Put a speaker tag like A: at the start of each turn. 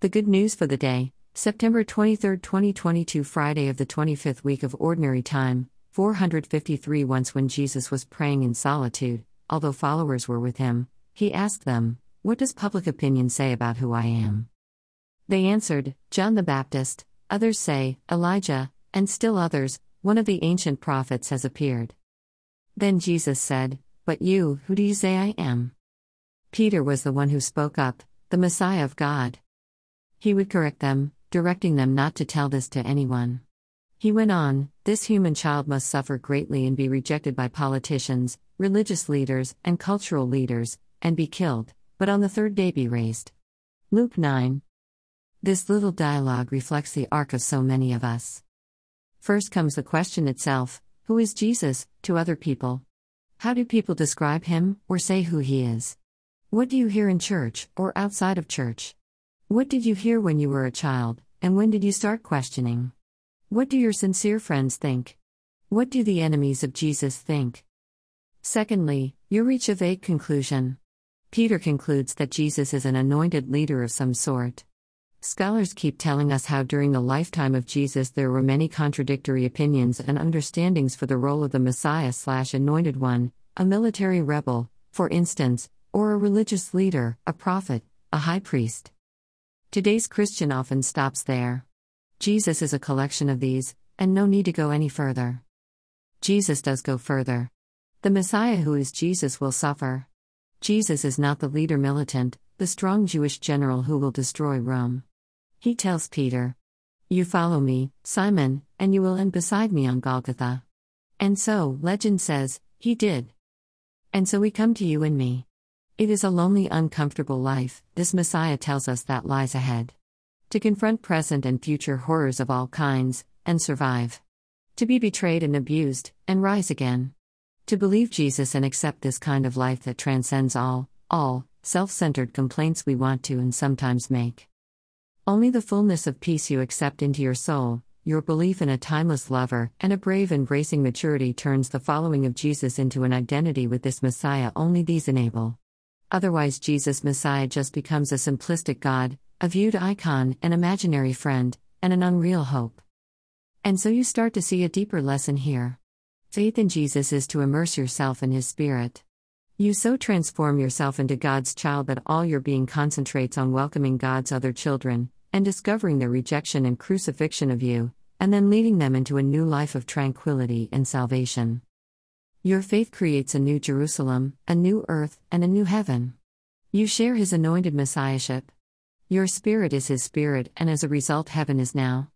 A: The good news for the day, September 23, 2022, Friday of the 25th week of Ordinary Time, 453. Once when Jesus was praying in solitude, although followers were with him, he asked them, What does public opinion say about who I am? They answered, John the Baptist, others say, Elijah, and still others, one of the ancient prophets has appeared. Then Jesus said, But you, who do you say I am? Peter was the one who spoke up, the Messiah of God. He would correct them, directing them not to tell this to anyone. He went on This human child must suffer greatly and be rejected by politicians, religious leaders, and cultural leaders, and be killed, but on the third day be raised. Luke 9. This little dialogue reflects the arc of so many of us. First comes the question itself Who is Jesus to other people? How do people describe him or say who he is? What do you hear in church or outside of church? What did you hear when you were a child, and when did you start questioning? What do your sincere friends think? What do the enemies of Jesus think? Secondly, you reach a vague conclusion. Peter concludes that Jesus is an anointed leader of some sort. Scholars keep telling us how during the lifetime of Jesus there were many contradictory opinions and understandings for the role of the Messiah slash anointed one, a military rebel, for instance, or a religious leader, a prophet, a high priest. Today's Christian often stops there. Jesus is a collection of these, and no need to go any further. Jesus does go further. The Messiah who is Jesus will suffer. Jesus is not the leader militant, the strong Jewish general who will destroy Rome. He tells Peter, You follow me, Simon, and you will end beside me on Golgotha. And so, legend says, he did. And so we come to you and me. It is a lonely, uncomfortable life, this Messiah tells us that lies ahead. To confront present and future horrors of all kinds, and survive. To be betrayed and abused, and rise again. To believe Jesus and accept this kind of life that transcends all, all, self centered complaints we want to and sometimes make. Only the fullness of peace you accept into your soul, your belief in a timeless lover, and a brave embracing maturity turns the following of Jesus into an identity with this Messiah only these enable. Otherwise, Jesus Messiah just becomes a simplistic God, a viewed icon, an imaginary friend, and an unreal hope. And so you start to see a deeper lesson here. Faith in Jesus is to immerse yourself in His Spirit. You so transform yourself into God's child that all your being concentrates on welcoming God's other children, and discovering their rejection and crucifixion of you, and then leading them into a new life of tranquility and salvation. Your faith creates a new Jerusalem, a new earth, and a new heaven. You share his anointed messiahship. Your spirit is his spirit, and as a result, heaven is now.